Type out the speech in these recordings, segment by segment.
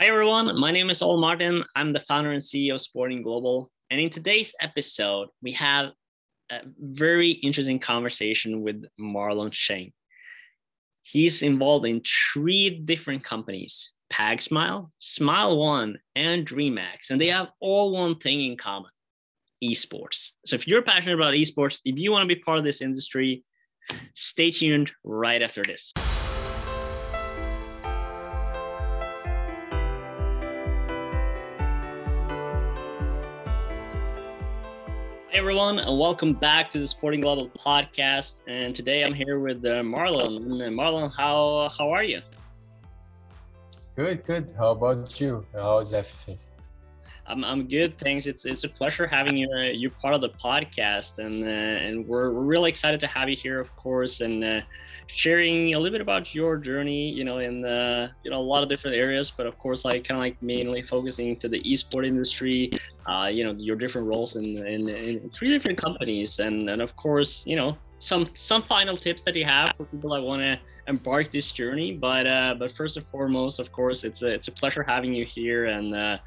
Hi, everyone. My name is Ol Martin. I'm the founder and CEO of Sporting Global. And in today's episode, we have a very interesting conversation with Marlon Cheng. He's involved in three different companies Pag Smile, Smile One, and Dream Max. And they have all one thing in common esports. So if you're passionate about esports, if you want to be part of this industry, stay tuned right after this. Everyone, and welcome back to the Sporting Global podcast. And today I'm here with uh, Marlon. And Marlon, how how are you? Good, good. How about you? How's everything? I'm, I'm good, thanks. It's it's a pleasure having you uh, you part of the podcast, and uh, and we're, we're really excited to have you here, of course, and uh, sharing a little bit about your journey, you know, in the you know a lot of different areas, but of course, like kind of like mainly focusing to the esport industry, uh, you know, your different roles in, in, in three different companies, and and of course, you know, some some final tips that you have for people that want to embark this journey. But uh, but first and foremost, of course, it's a it's a pleasure having you here, and uh,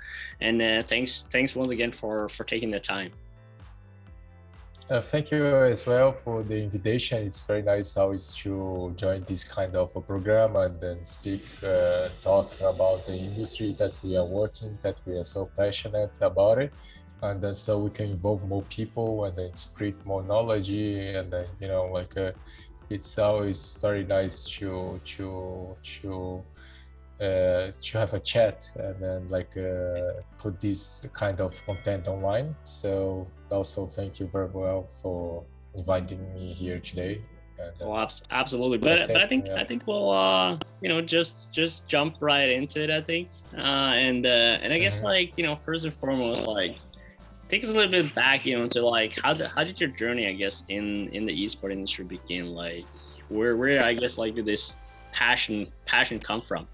and uh, thanks thanks once again for for taking the time. Uh, thank you as well for the invitation. It's very nice always to join this kind of a program and then speak, uh, talk about the industry that we are working, that we are so passionate about it, and then so we can involve more people and then spread more knowledge and then you know like uh, it's always very nice to to to uh, to have a chat and then like uh, put this kind of content online. So also thank you very well for inviting me here today. And, uh, oh, absolutely. But but I think yeah. I think we'll uh you know just just jump right into it. I think uh and uh and I guess mm-hmm. like you know first and foremost like take us a little bit back you know to like how did how did your journey I guess in in the esport industry begin like where where I guess like did this passion passion come from?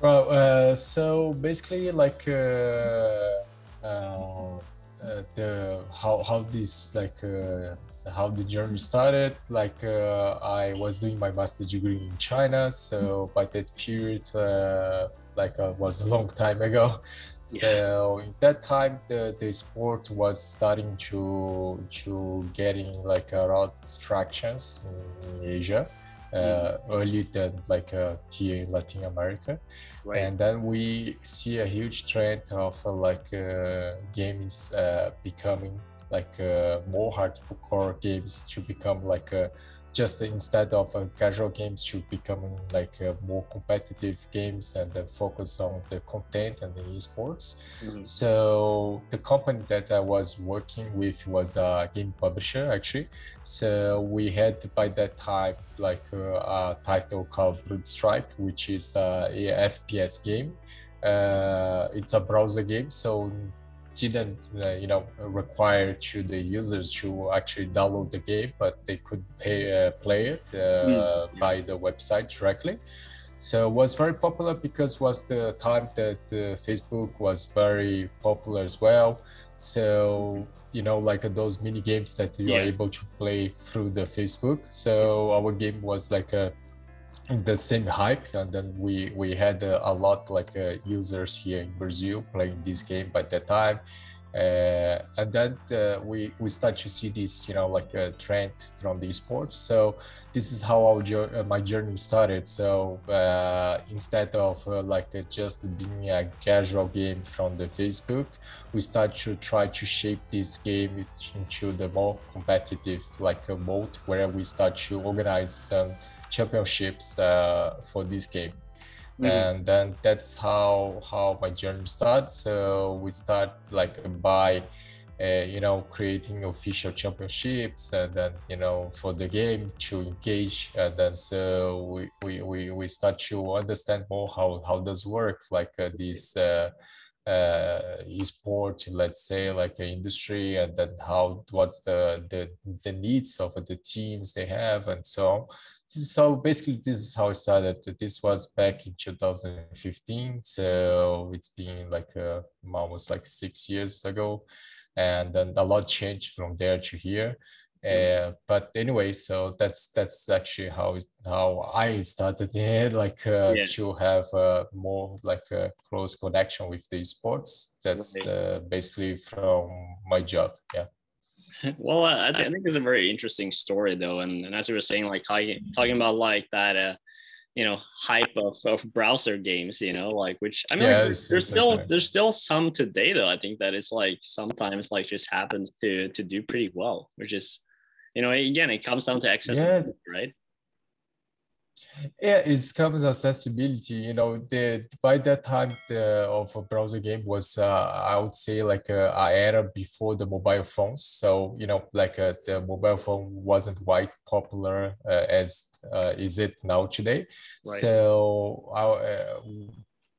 Well, uh, so basically, like uh, uh, the how how this like uh, how the journey started. Like uh, I was doing my master's degree in China, so by that period, like was a long time ago. So yeah. in that time, the, the sport was starting to to getting like a lot of tractions in Asia uh, earlier than like uh, here in Latin America. Right. And then we see a huge trend of uh, like uh, games uh, becoming like uh, more hardcore games to become like just instead of uh, casual games to becoming like uh, more competitive games and then focus on the content and the esports. Mm-hmm. So the company that I was working with was a game publisher actually. So we had by that time like uh, a title called Strike, which is a FPS game. Uh, it's a browser game, so didn't uh, you know require to the users to actually download the game but they could pay, uh, play it uh, mm. by the website directly so it was very popular because was the time that facebook was very popular as well so you know like those mini games that you yeah. are able to play through the facebook so our game was like a the same hype and then we we had uh, a lot like uh, users here in brazil playing this game by that time. Uh, and then uh, we we start to see this you know like a trend from the sports so this is how our uh, my journey started. So uh, instead of like just being a casual game from the facebook we start to try to shape this game into the more competitive like a mode where we start to organize some championships uh, for this game. Mm-hmm. And then that's how how my journey starts. So we start like by uh, you know creating official championships and then you know for the game to engage and then so we we, we, we start to understand more how how does work like uh, this uh, uh, esport let's say like an industry and then how what's the, the the needs of the teams they have and so on. So basically this is how it started. This was back in 2015 so it's been like uh, almost like six years ago. And then a lot changed from there to here uh, but anyway so that's that's actually how how i started it like uh, yeah. to have uh, more like a close connection with the sports. That's uh, basically from my job yeah. Well I, th- I, think it's a very interesting story though and, and as you were saying like talking talking about like that uh you know hype of, of browser games you know like which i mean yeah, like, there's, there's still there's still some today though i think that it's like sometimes like just happens to to do pretty well which is you know again it comes down to accessibility yeah. right yeah it comes accessibility you know the by that time the of a browser game was uh, i would say like a, a, era before the mobile phones so you know like uh, the mobile phone wasn't quite popular uh, as uh, is it now today right. so uh,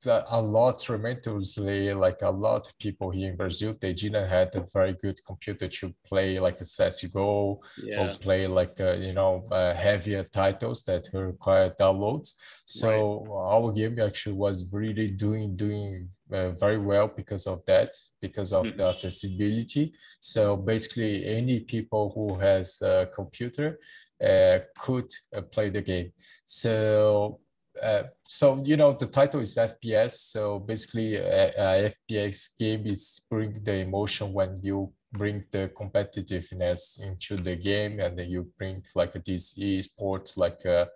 a lot tremendously like a lot of people here in Brazil they didn't have a very good computer to play like a CSGO yeah. or play like uh, you know uh, heavier titles that require downloads so right. our game actually was really doing doing uh, very well because of that because of mm-hmm. the accessibility so basically any people who has a computer uh, could uh, play the game so uh, so you know the title is FPS. So basically, a, a, FPS game is bring the emotion when you bring the competitiveness into the game, and then you bring like this e-sport like a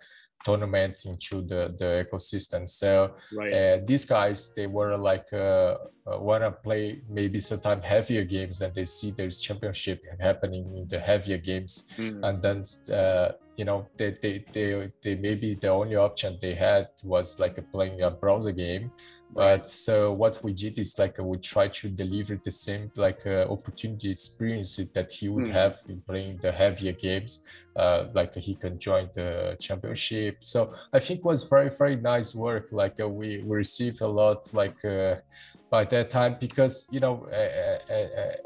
tournament into the the ecosystem. So right. uh, these guys they were like uh, uh, want to play maybe sometimes heavier games, and they see there's championship happening in the heavier games, mm. and then uh, you know they, they they they maybe the only option they had was like playing a browser game. But so what we did is like uh, we try to deliver the same like uh, opportunity experience that he would mm. have in playing the heavier games. Uh, like he can join the championship. So i think was very very nice work. Like uh, we, we received a lot like uh, by that time because you know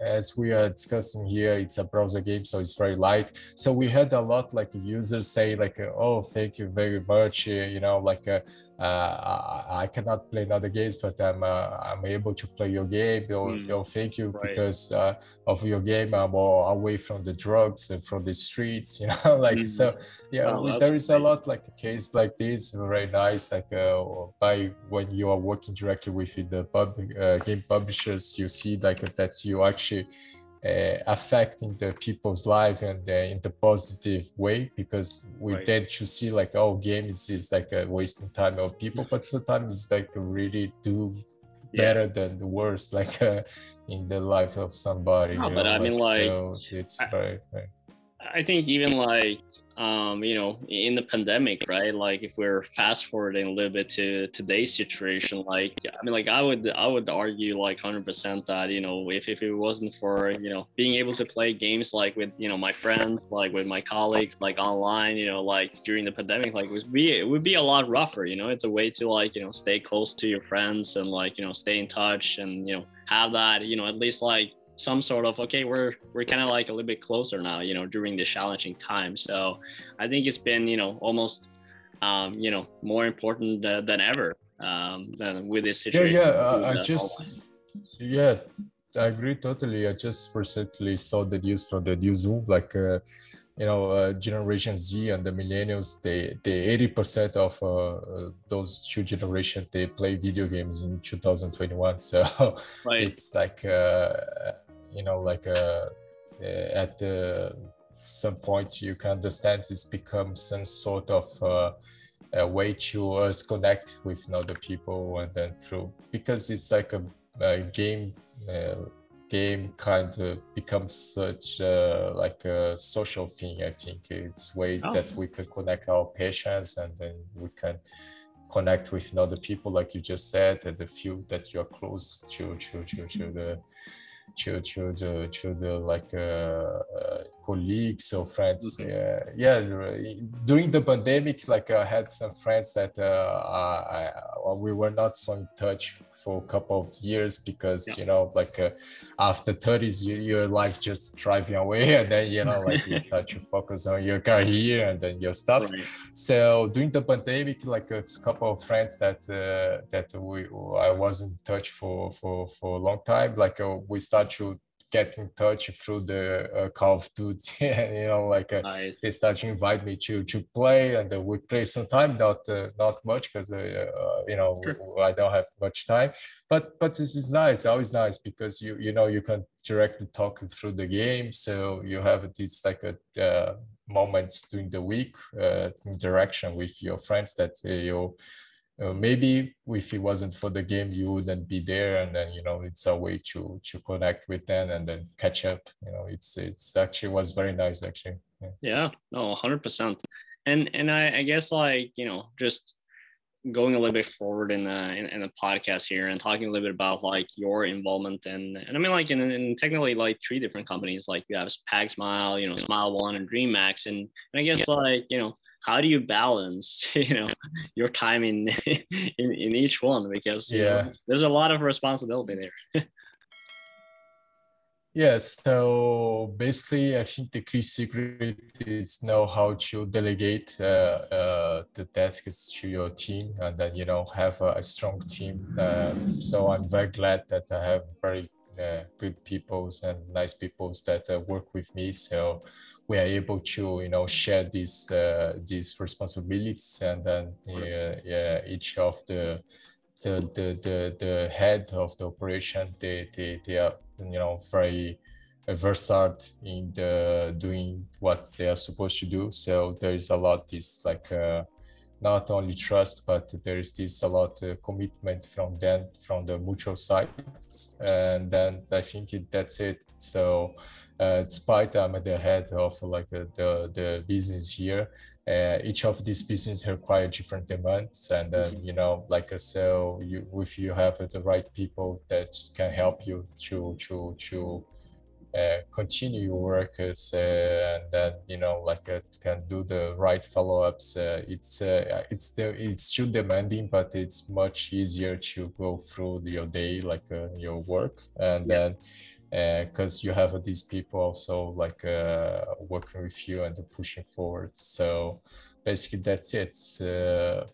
as we are discussing here it's a browser game so it's very light. So we had a lot like users say like oh thank you very much you know like uh, I, I, cannot play other games, but I'm uh, I'm able to play your game. You'll, mm. thank you right. because uh, of your game. I'm away from the drugs and from the streets. You know, like mm. so. Yeah, oh, there is a lot like a case like this. Very nice. Like uh, by when you are working directly with the pub, uh, game publishers, you see like that you actually affecting the people's life and uh, in the positive way because we right. tend to see like oh games is like a wasting time of people but sometimes it's like really do better yeah. than the worst like uh, in the life of somebody no, but know? i mean like, so it's I, very, very I think even like um, you know, in the pandemic, right? Like if we're fast forwarding a little bit to today's situation, like I mean, like I would I would argue like hundred percent that you know if, if it wasn't for you know being able to play games like with you know my friends, like with my colleagues, like online, you know, like during the pandemic, like it would be it would be a lot rougher. You know, it's a way to like you know stay close to your friends and like you know stay in touch and you know have that you know at least like some sort of okay we're we're kind of like a little bit closer now you know during this challenging time. So i think it's been you know almost um, you know more important uh, than ever um, than with this situation yeah yeah uh, i just yeah i agree totally. I just recently saw the news from the Newzoo like uh, you know uh, generation z and the millennials they they 80% of uh, uh, those two generations they play video games in 2021 so right. it's like uh, you know like uh, uh, at the, some point you can understand it's become some sort of uh, a way to us connect with other people and then through because it's like a, a game uh, game kind of becomes such a, like a social thing i think it's way oh. that we can connect our patients and then we can connect with other people like you just said and the few that you're close to to to, to the to to the to the like uh, uh, colleagues or friends. Mm-hmm. yeah, during the pandemic, like I had some friends that uh, I, I, we were not so in touch for a couple of years because yeah. you know like uh, after 30s you, your life just driving away and then you know like you start to focus on your career and then your stuff right. so during the pandemic like a couple of friends that uh, that we i was in touch for for for a long time like uh, we start to get in touch through the uh, Call of Duty, and you know, like uh, nice. they start to invite me to to play, and uh, we play sometimes, not uh, not much because uh, you know sure. I don't have much time. But but this is nice, always nice because you you know you can directly talk through the game, so you have this like a moments during the week interaction with your friends that you uh, maybe if it wasn't for the game you wouldn't be there. And then you know it's a way to to connect with them and then catch up. You know it's it's actually was very nice actually. Yeah, yeah. No 100% and and I, I guess like you know just going a little bit forward in the in, in, the podcast here and talking a little bit about like your involvement and and I mean like in, in technically like three different companies. Like you have Pag Smile, you know, Smile One and Dream Max. And, and I guess yeah. like you know how do you balance you know your time in in, in each one? Because yeah know, there's a lot of responsibility there. Yes so basically i think the key secret is know how to delegate uh, uh, the tasks to your team and then you know have a, a strong team. Um, so i'm very glad that i have very uh, good peoples and nice peoples that uh, work with me. So we are able to you know share these uh, these responsibilities and then yeah, yeah each of the the, the the the head of the operation they they, they are you know very versatile in the doing what they are supposed to do. So there is a lot this like uh, not only trust but there is this a lot of commitment from them from the mutual side and then i think it, that's it. So uh, despite I'm at the head of like the, the, the business here, uh, each of these businesses require different demands and then mm-hmm. you know like uh, so you if you have the right people that can help you to to to uh, continue your work uh, and then you know like uh, can do the right follow-ups uh, it's uh, it's the it's still demanding but it's much easier to go through your day like uh, your work and yeah. then because uh, you have these people also like uh, working with you and pushing forward. So basically that's it. Uh,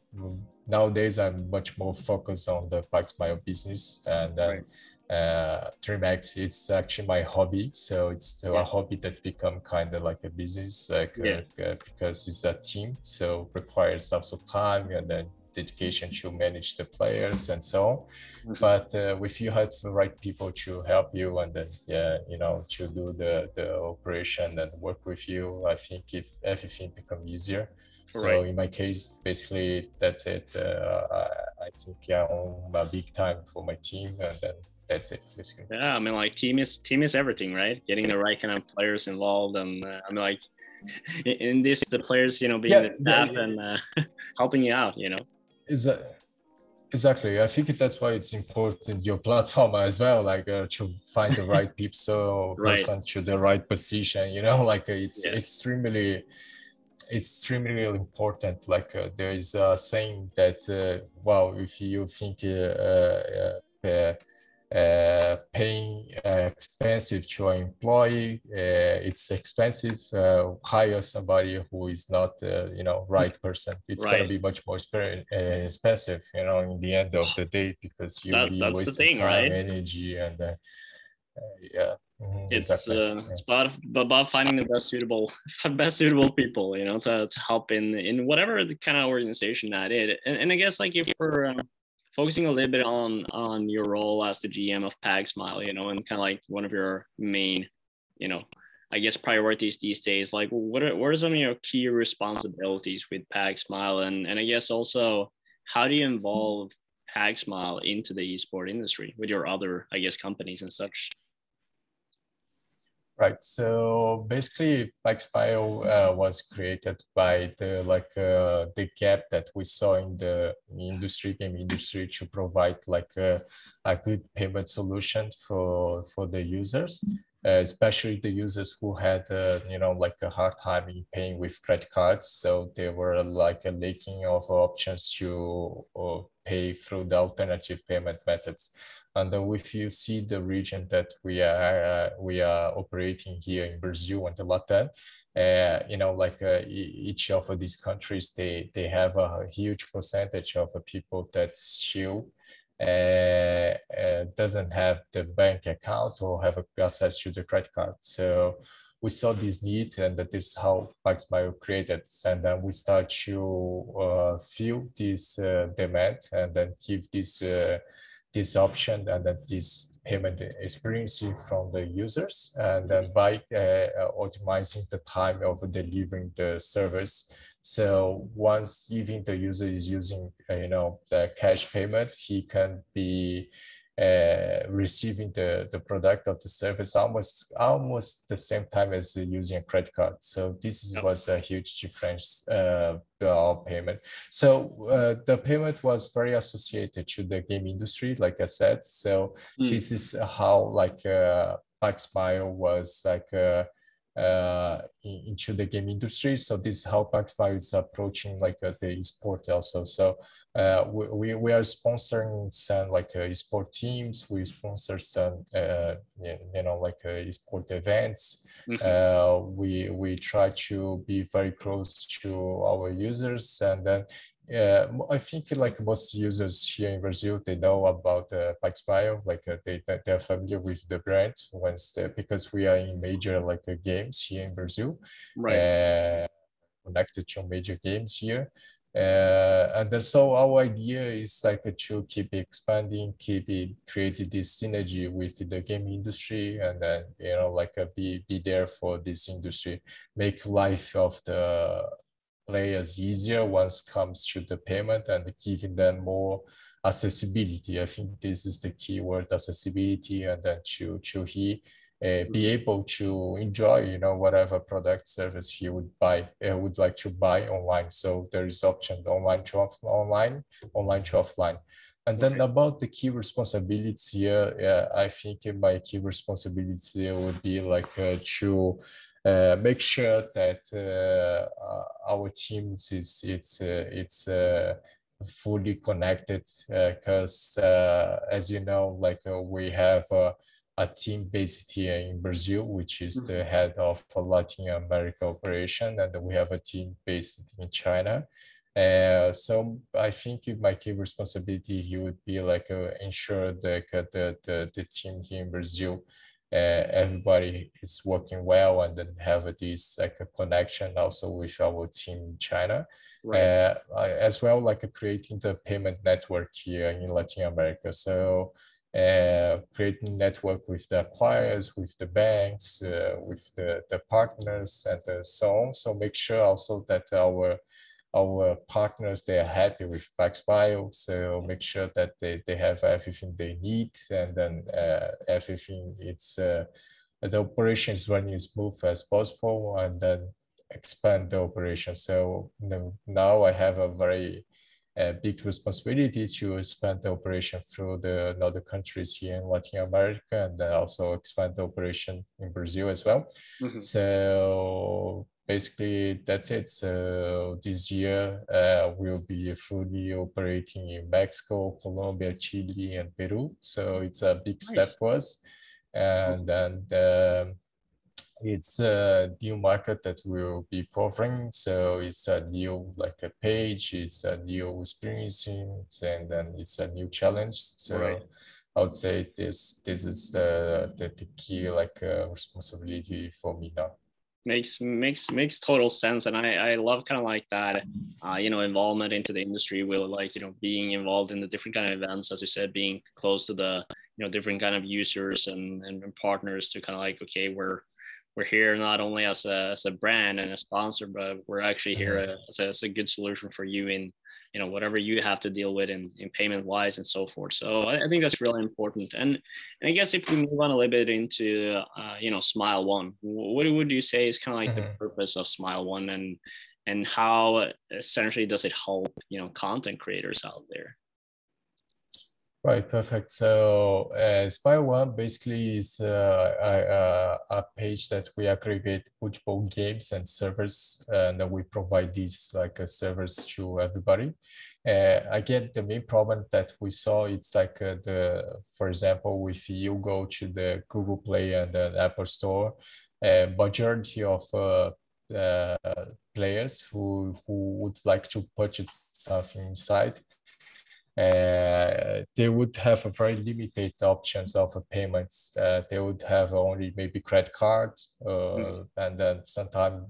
nowadays, I'm much more focused on the Pag Smile business and then. Right. Uh, Dream Max, it's actually my hobby. So it's still yeah. a hobby that become kind of like a business, like yeah. uh, because it's a team. So requires also time and then dedication to manage the players and so on. Mm-hmm. But uh, if you have the right people to help you and then yeah, you know, to do the the operation and work with you, I think if everything become easier. So right. in my case, basically that's it. Uh, I, I think yeah, I'm a big time for my team, and then that's it basically. Yeah, I mean like team is team is everything, right? Getting the right kind of players involved, and uh, I mean like in this the players, you know, being yeah, the staff yeah, and uh, helping you out, you know. Is that exactly? I think that's why it's important your platform as well, like uh, to find the right people, so right. person to the right position. You know, like uh, it's yeah. extremely extremely important like uh, there is a saying that uh, well if you think uh, paying uh, expensive to an employee. Uh, it's expensive. Uh, hire somebody who is not, uh, you know, right person. It's right. gonna be much more uh, expensive, you know, in the end of the day because you that, be wasting thing, time, right? energy, and yeah. Mm-hmm, it's exactly. uh, it's about about finding the best suitable best suitable people you know to, to help in in whatever the kind of organization that is and, and i guess like if we're um, focusing a little bit on on your role as the GM of Pag Smile, you know, and kind of like one of your main, you know, I guess priorities these days. Like, what are what are some of your key responsibilities with Pag Smile, and and I guess also how do you involve Pag Smile into the esport industry with your other, I guess, companies and such? Right. So basically, Smile uh, was created by the like uh, the gap that we saw in the industry, game industry, to provide like a, a good payment solution for for the users, uh, especially the users who had uh, you know like a hard time in paying with credit cards. So they were like a lacking of options to uh, pay through the alternative payment methods. And if you see the region that we are uh, we are operating here in Brazil and the Latin, uh, you know, like uh, each of these countries, they they have a huge percentage of people that still uh, uh, doesn't have the bank account or have access to the credit card. So we saw this need and that is how PagSmile created. And then we start to uh, fill this uh, demand and then give this uh, this option and then this payment experience from the users and then by uh, optimizing the time of delivering the service so once even the user is using, uh, you know, the cash payment, he can be uh, receiving the, the product of the service almost almost the same time as using a credit card. So this is, was a huge difference uh, payment. So uh, the payment was very associated to the game industry, like I said. So mm. this is how like uh, PagSmile was like uh, uh, into the game industry. So this is how PagSmile is approaching like uh, the esport also. So uh, we, we are sponsoring some like uh, esport teams. We sponsor some uh, you know like uh, esport events. Mm-hmm. Uh, we we try to be very close to our users and then yeah, I think like most users here in Brazil, they know about uh, PagSmile, like uh, they they're familiar with the brand once they, because we are in major like uh, games here in Brazil, right? Uh, connected to major games here, uh, and so our idea is like to keep expanding, keep it, creating this synergy with the game industry, and then you know like uh, be be there for this industry, make life of the players easier once comes to the payment and giving them more accessibility. I think this is the key word, accessibility, and then to to he uh, be mm-hmm. able to enjoy, you know, whatever product service he would buy, uh, would like to buy online. So there is option online to off online, online to offline. And then about the key responsibilities here, yeah, I think my key responsibility would be like uh, to make sure that uh, uh, our teams is it's it's fully connected because as you know like we have a team based here in Brazil, which is the mm-hmm. head of Latin America operation, and we have a team based in China. Uh, so I think my key responsibility here would be like uh, ensure that uh, the, the, the team here in Brazil uh, everybody is working well and then have this like a connection also with our team in China. Right. Uh, as well like creating the payment network here in Latin America. So uh, creating network with the acquirers, with the banks, uh, with the, the partners and uh, so on. So make sure also that our our partners they are happy with PagSmile, so make sure that they, they have everything they need and then uh, everything it's uh, the operation is running as smooth as possible and then expand the operation. So now I have a very uh, big responsibility to expand the operation through the other countries here in Latin America and then also expand the operation in Brazil as well. Mm-hmm. So basically that's it. So this year uh, we'll be fully operating in Mexico, Colombia, Chile, and Peru. So it's a big step for us. And then um, it's a new market that we'll be covering. So it's a new like a page, it's a new experience, and then it's a new challenge. So right. I would say this this is the the, the key like uh, responsibility for me now makes makes makes total sense and i i love kind of like that uh, you know involvement into the industry will like you know being involved in the different kind of events as you said being close to the you know different kind of users and and partners to kind of like okay we're we're here not only as a, as a brand and a sponsor but we're actually here mm-hmm. as, a, as a good solution for you in you know whatever you have to deal with in, in payment wise and so forth. So I, I, think that's really important. And, and i guess if we move on a little bit into uh, you know smile one what would you say is kind of like mm-hmm. the purpose of smile one and and how essentially does it help you know content creators out there Right, perfect. So uh, One basically is uh, a, a, page that we aggregate multiple games and servers, and we provide these like a servers to everybody. Uh, again, the main problem that we saw, it's like uh, the, for example, if you go to the Google Play and the Apple Store, uh, majority of uh, uh, players who, who would like to purchase something inside uh, they would have a very limited options of payments. Uh, they would have only maybe credit card, uh, mm. and then sometimes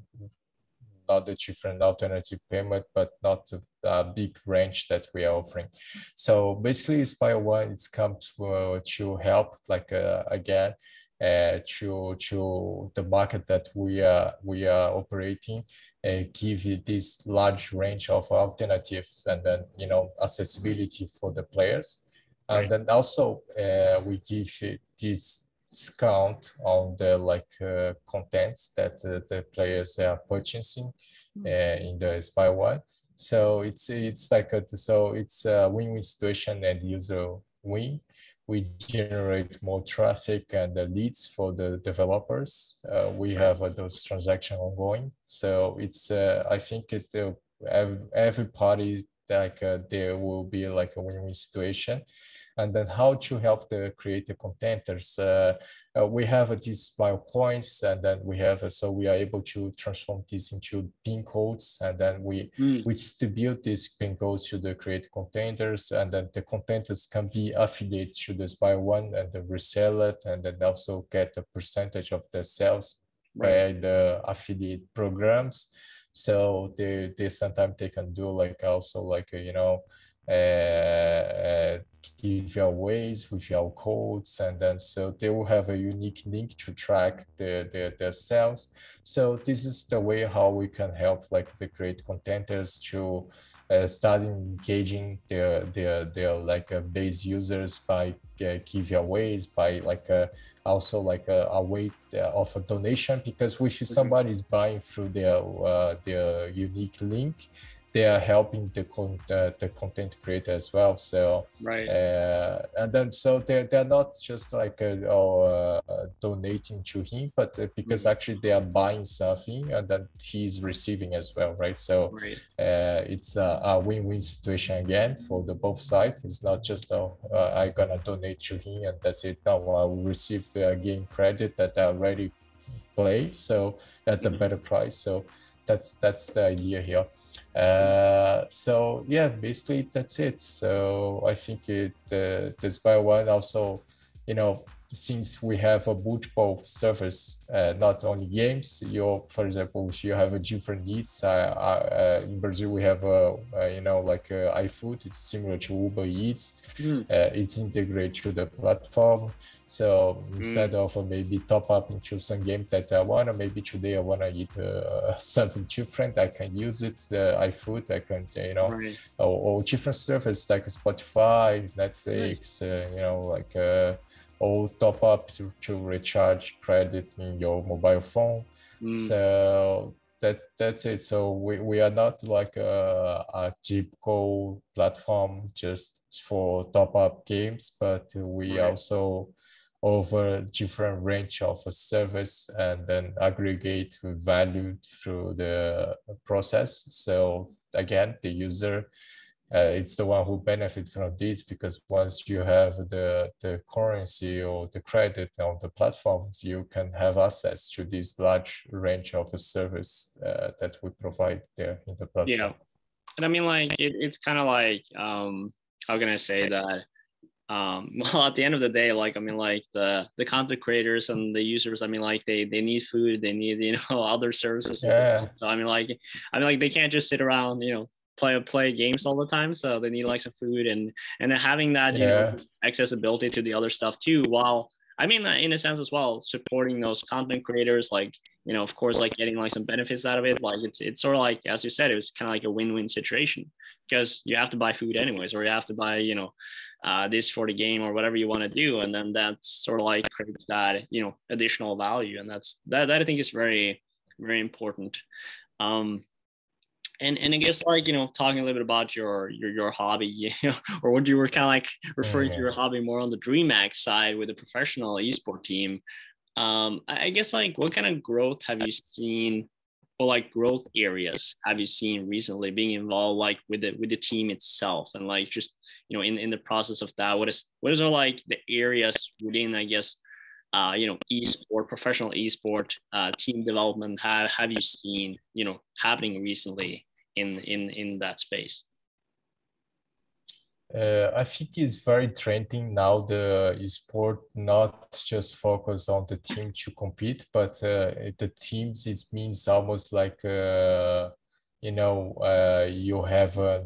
not the different alternative payment, but not a, big range that we are offering. So basically, Smile One it's come to, uh, to help, like uh, again, uh, to to the market that we are we are operating uh, give this large range of alternatives and then you know accessibility for the players. And then also uh, we give this discount on the like uh, contents that uh, the players are purchasing hmm. uh, in the One. So it's it's like a, so it's a win-win situation and user win we generate more traffic and the leads for the developers. Uh, we have uh, those transactions ongoing. So it's, uh, I think it, uh, every party like uh, there will be like a win-win situation and then how to help the creator contenters. Uh, uh, we have uh, these bio coins and then we have, uh, so we are able to transform this into pin codes and then we, mm. we distribute these pin codes to the create containers and then the containers can be affiliated to the Smile One and then resell it and then also get a percentage of the sales right. by the affiliate programs. So they, they sometimes they can do like also like, you know, uh, uh, give your ways with your codes and then so they will have a unique link to track their, their, their sales so this is the way how we can help like the great contenters to uh, start engaging their their their like uh, base users by uh, giveaways by like uh, also like a, a way of a donation because if mm-hmm. somebody is buying through their uh, their unique link they are helping the con- uh, the content creator as well. So right, uh, and then so they're they're not just like uh, oh, uh, donating to him, but uh, because mm-hmm. actually they are buying something and then he's receiving as well, right? So right. Uh, it's a, a, win-win situation again for the both sides. It's not just oh I'm gonna donate to him and that's it. No, I will receive the game credit that I already play, so at a mm-hmm. better price. So that's that's the idea here. Uh, so yeah, basically that's it. So I think it uh, the Smile One also, you know, since we have a multiple service, uh, not only games, you for example, if you have a different needs, uh, uh, in Brazil we have a, you know like iFood, it's similar to Uber Eats, mm. it's integrated to the platform. So instead mm. of maybe top up into some game that I wanna, maybe today I wanna eat something different, I can use it, iFood, I can you know, right. or, or, different services like Spotify, Netflix, nice. you know like or top up to, to recharge credit in your mobile phone. Mm. So that that's it. So we, we are not like a, a typical platform just for top up games, but we right. also offer different range of service and then aggregate value through the process. So again, the user uh, it's the one who benefit from this because once you have the, the currency or the credit on the platforms, you can have access to this large range of a service uh, that we provide there in the platform. Yeah. And I mean, like, it, it's kind of like, um, how can I say that? Um, well, at the end of the day, like, I mean, like the, the content creators and the users, I mean, like they, they need food, they need, you know, other services. Yeah. So, I mean, like, I mean, like they can't just sit around, you know, play play games all the time so they need like some food and and then having that you yeah. know accessibility to the other stuff too while i mean in a sense as well supporting those content creators like you know of course like getting like some benefits out of it like it's it's sort of like as you said it was kind of like a win-win situation because you have to buy food anyways or you have to buy you know uh, this for the game or whatever you want to do and then that's sort of like creates that you know additional value and that's that, that i think is very very important um and and I guess like you know talking a little bit about your your your hobby, you know, or what you were kind of like referring to your hobby more on the Dream Max side with a professional esport team. Um, I guess like what kind of growth have you seen, or like growth areas have you seen recently being involved like with the with the team itself and like just you know in in the process of that, what is what is are like the areas within I guess uh, you know, esport, professional esport, uh, team development have, have you seen, you know, happening recently in in in that space? uh, I think it's very trending now. The sport not just focus on the team to compete, but uh, the teams. It means almost like uh, you know uh, you have a,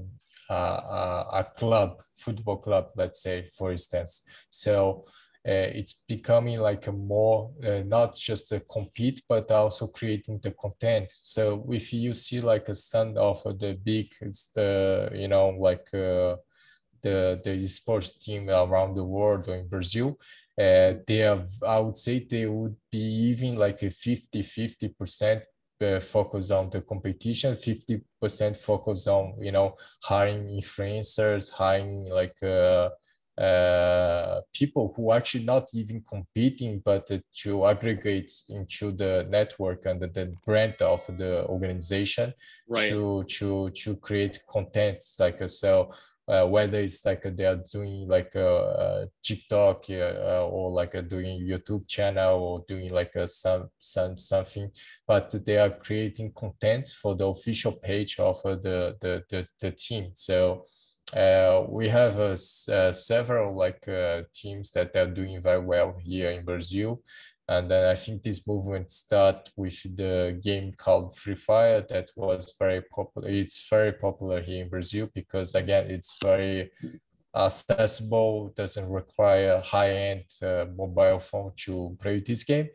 a, a club, football club, let's say, for instance. So it's becoming like a more uh, not just a compete but also creating the content. So if you see like a stand of the big it's the you know like uh, the the sports team around the world or in brazil uh, they have i would say they would be even like a 50 50 percent uh, focus on the competition 50% focus on you know hiring influencers hiring like uh, uh, people who actually not even competing, but uh, to aggregate into the network and the, the brand of the organization right. to to to create content like uh, so. Uh, whether it's like they are doing like a, TikTok uh, or like a doing YouTube channel or doing like a some some something, but they are creating content for the official page of uh, the, the the the team. So uh, we have uh, uh, several like uh, teams that are doing very well here in Brazil. And then I think this movement start with the game called Free Fire that was very popular. It's very popular here in Brazil because again, it's very accessible, doesn't require high-end uh, mobile phone to play this game.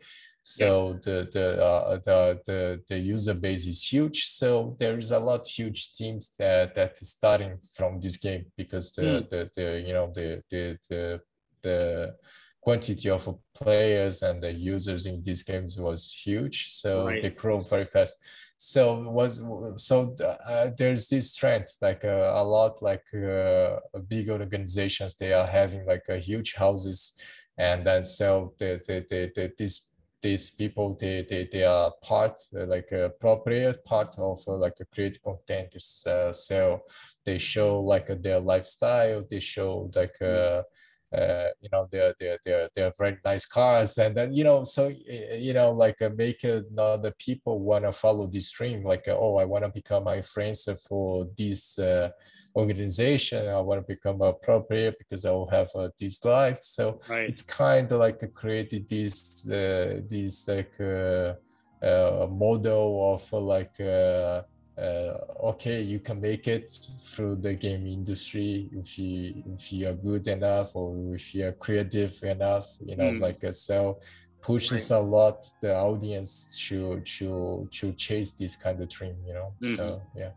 So the the, uh, the the the user base is huge. So there is a lot huge teams that that is starting from this game because the mm. the, the you know the the the the quantity of players and the users in these games was huge. So right. they grow very fast. So was so uh, there's this trend like uh, a lot like uh, big organizations they are having like a huge houses and then so the the, the, the this these people they they, they are part uh, like a appropriate part of uh, like a create content uh, so they show like their lifestyle. They show like uh, uh, you know they're they're they're they're very nice cars. And then you know so you know like uh, make another people want to follow this stream like uh, oh i want to become my friends for this uh, organization i want to become appropriate because i will have uh, this life so right. it's kind of like created this uh, this like uh, uh, model of like uh, okay, you can make it through the game industry if you if you are good enough or if you are creative enough, you know, mm. like uh, so pushes right. a lot the audience to to to chase this kind of dream, you know. Mm. So yeah.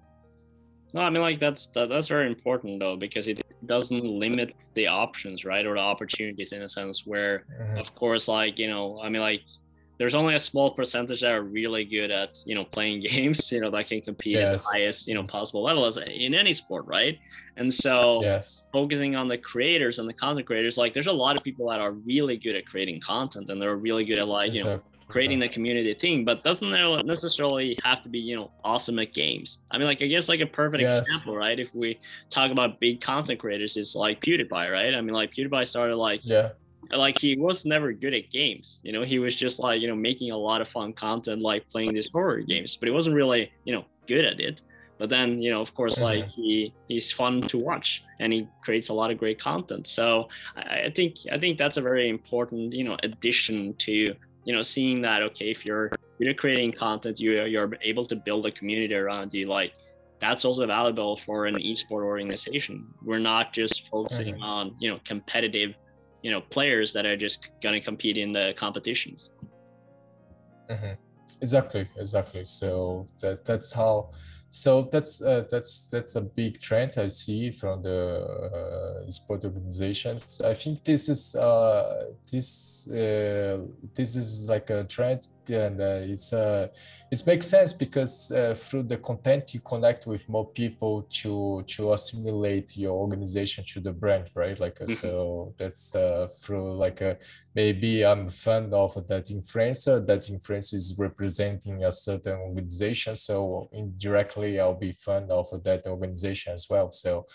No, I mean like that's that, that's very important though because it doesn't limit the options, right, or the opportunities in a sense where, mm-hmm. of course, like you know, I mean like there's only a small percentage that are really good at you know playing games you know that can compete yes. at the highest you know possible level as in any sport right and so yes. focusing on the creators and the content creators like there's a lot of people that are really good at creating content and they're really good at like you know creating the community thing but doesn't necessarily have to be you know awesome at games. I mean like i guess like a perfect yes. example right? If we talk about big content creators it's like pewdiepie right? I mean like pewdiepie started like yeah. like he was never good at games. You know he was just like you know making a lot of fun content like playing these horror games but he wasn't really you know good at it. But then you know of course like mm-hmm. he he's fun to watch and he creates a lot of great content. So I, I think i think that's a very important you know addition to you know seeing that okay if you're you're creating content you you're able to build a community around you like that's also valuable for an esport organization we're not just focusing mm-hmm. on you know competitive you know players that are just going to compete in the competitions mm-hmm. exactly exactly so that that's how so that's uh, that's that's a big trend I see from the uh, sport organizations. I think this is uh, this uh, this is like a trend, and uh, it's uh, it makes sense because uh, through the content you connect with more people to to assimilate your organization to the brand, right? Like mm-hmm. so that's uh, through like a maybe I'm a fan of that influencer. That influencer is representing a certain organization, so indirectly I'll be fan of that organization as well. So,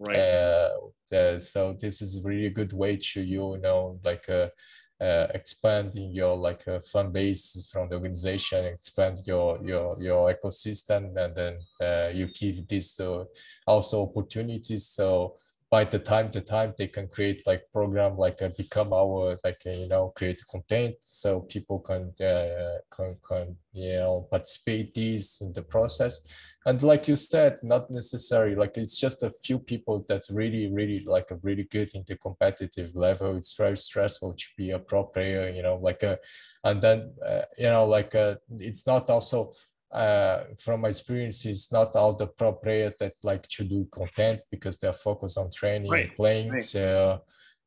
right. Uh, so this is really a good way to you know like uh, uh, expanding your like uh, fan base from the organization, expand your your your ecosystem, and then uh, you give this uh, also opportunities. So by the time to time they can create like program like uh, become our like uh, you know create content. So people can uh, can, can you know participate these in the process. And like you said not necessary like it's just a few people that's really really like a really good in the competitive level. It's very stressful to be a pro player you know like a uh, and then uh, you know like uh, it's not also uh, from my experience, it's not all the pro players that like to do content because they're focused on training right. and playing. Right. So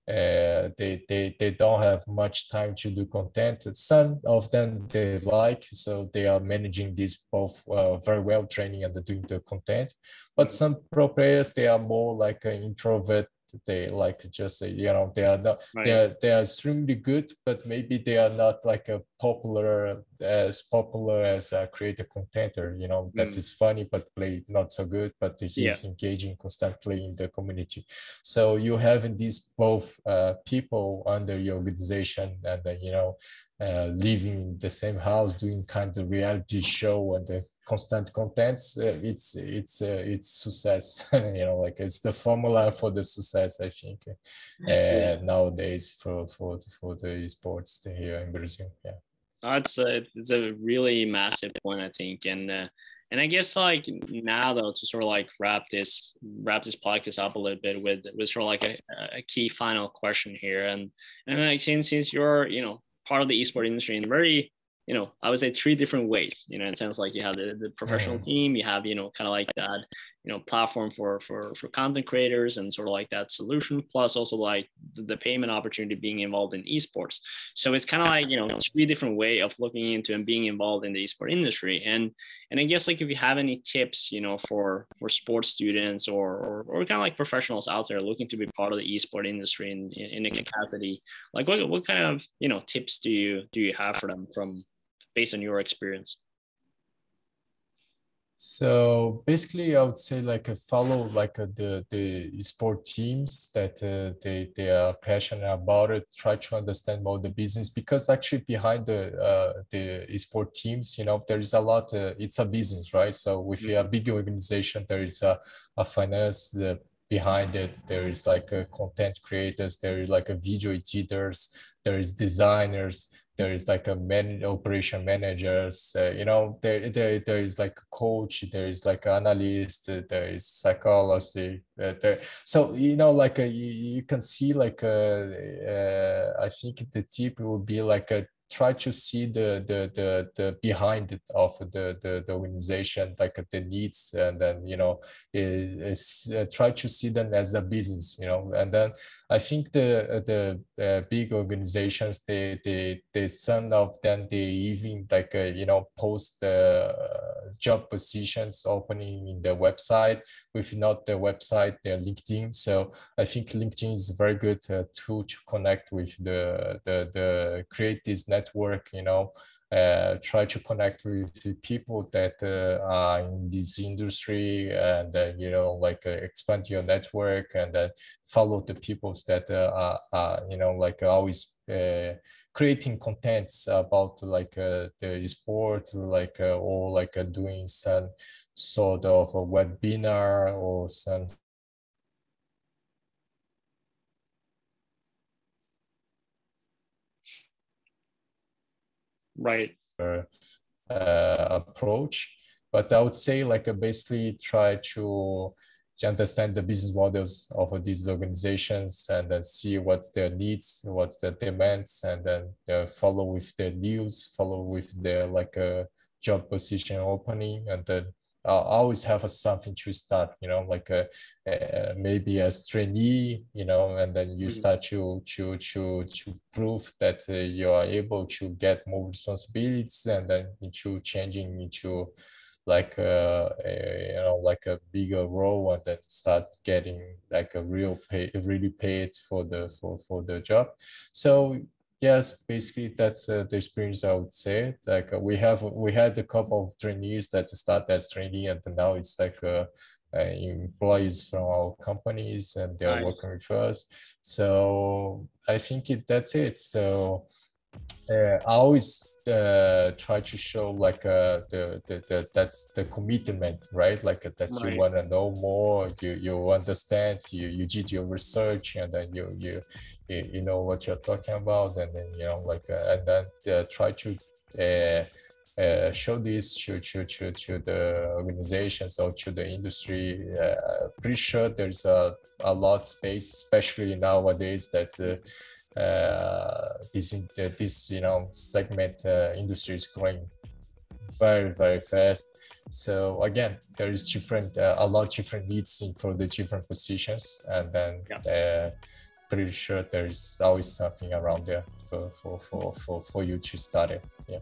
uh, they, they they don't have much time to do content. Some of them they like, so they are managing this both uh, very well, training and doing the content. But some pro players they are more like an introvert they like just you know they are not right. they are they are extremely good but maybe they are not like a popular as popular as a creative contenter you know that mm. is funny but play not so good but he's yeah. engaging constantly in the community so you having these both uh, people under your organization and uh, you know uh, living in the same house doing kind of reality show and the constant contents uh, it's it's uh, it's success. You know like it's the formula for the success i think. Uh, nowadays for for for the sports here in brazil yeah. That's a it's a really massive point i think. And uh, and i guess like now though to sort of like wrap this wrap this podcast up a little bit with with sort of like a, a key final question here. And and like since since you're you know part of the esport industry and very you know, I would say three different ways. You know, it sounds like you have the, the professional mm-hmm. team, you have, you know, kind of like that, you know, platform for for for content creators and sort of like that solution, plus also like the, the payment opportunity being involved in esports. So it's kind of like, you know, three different way of looking into and being involved in the esports industry. And and I guess like if you have any tips, you know, for for sports students or or, or kind of like professionals out there looking to be part of the esports industry in, in, in a capacity, like what, what kind of, you know, tips do you do you have for them from based on your experience? So basically, I would say like a follow like a, the the sport teams that uh, they they are passionate about it. Try to understand more the business because actually behind the uh, the sport teams, you know, there is a lot. Uh, it's a business, right? So with mm-hmm. a big organization, there is a a finance. Uh, behind it there is like a content creators there is like a video editors there is designers there is like a man operation managers uh, you know there, there there is like a coach there is like an analyst there is psychology uh, there so you know like uh, you, you can see like uh, uh, i think the tip will be like a try to see the the the, the behind it of the, the, the organization like the needs and then you know is, uh, try to see them as a business you know. And then i think the the uh, big organizations they they they some of them they even like uh, you know post the job positions opening in the website. If not the website their linkedin. So i think linkedin is a very good uh, tool to connect with the the the create this network, you know, uh, try to connect with the people that uh, are in this industry and uh, you know like uh, expand your network and then follow the peoples that uh, are, are, you know like always uh, creating contents about like the sport like or like doing some sort of a webinar or some right. uh, approach. But i would say like uh, basically try to to understand the business models of these organizations and then see what's their needs, what's their demands, and then uh, follow with their news, follow with their like a uh, job position opening, and then I always have a, something to start, you know, like a, a, maybe as trainee, you know, and then you mm-hmm. start to to to to prove that uh, you are able to get more responsibilities, and then into changing into like a, uh, a, you know like a bigger role and then start getting like a real pay really paid for the for for the job. So yes basically that's uh, the experience i would say. Like uh, we have we had a couple of trainees that start as trainee and now it's like uh, uh, employees from our companies and they're nice. working with us. So i think it, that's it. So uh, I always uh, try to show like uh, the, the, the that's the commitment, right? Like uh, that right. you want to know more, you you understand, you you did your research, and then you you you, you know what you're talking about, and then you know like uh, and then uh, try to. Uh, uh, show this to, to, to, to the organizations or to the industry. Uh, pretty sure there's a, a lot space, especially nowadays that this uh, this you know segment uh, industry is growing very very fast. So again, there is different a lot different needs in for the different positions, and then yeah. pretty sure there is always something around there for for for for, for you to study. Yeah.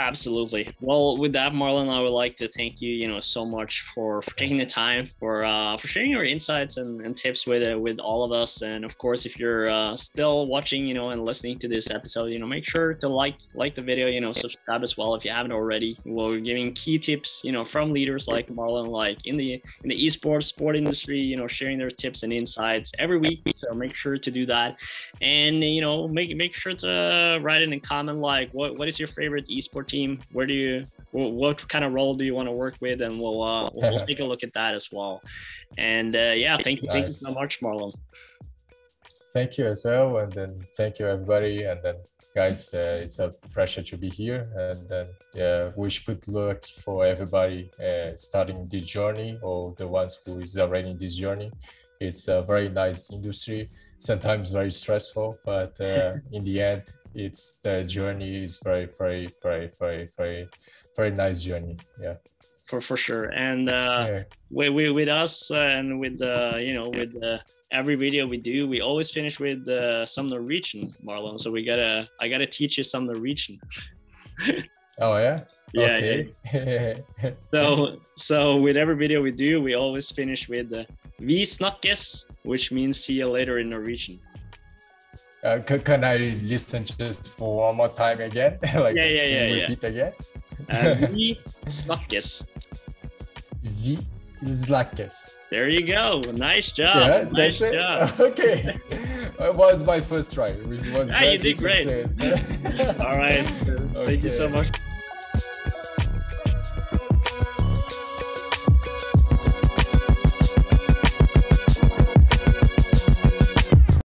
Absolutely. Well, with that, Marlon, I would like to thank you, you know, so much for, for taking the time for uh, for sharing your insights and, and tips with uh, with all of us. And of course, if you're uh, still watching, you know, and listening to this episode, you know, make sure to like like the video, you know, subscribe as well if you haven't already. We're giving key tips, you know, from leaders like Marlon, like in the in the esports sport industry, you know, sharing their tips and insights every week. So make sure to do that, and you know, make make sure to write in a comment like what what is your favorite esports team? Where do you what kind of role do you want to work with? And we'll uh, we'll, we'll take a look at that as well. And uh, yeah, thank you, nice. thank you so much, Marlon. Thank you as well, and then thank you everybody, and then guys, uh, it's a pleasure to be here, and then yeah, wish good luck for everybody uh, starting this journey or the ones who is already in this journey. It's a very nice industry, sometimes very stressful, but uh, in the end, it's the journey is very very very very very very nice journey yeah for for sure and uh yeah. with, with, with us and with uh you know with uh, every video we do we always finish with uh, some norwegian marlon so we gotta i gotta teach you some norwegian oh yeah yeah, okay. yeah. so so with every video we do we always finish with uh, vi snakkes which means see you later in norwegian uh, can I listen just for one more time again? like, yeah, yeah, yeah. Repeat yeah. again. uh, vi snakkes. Vi snakkes. There you go. Nice job. Yeah, nice that's job. it. okay. it was my first try. It was ah, you did great. All right. Okay. Thank you so much.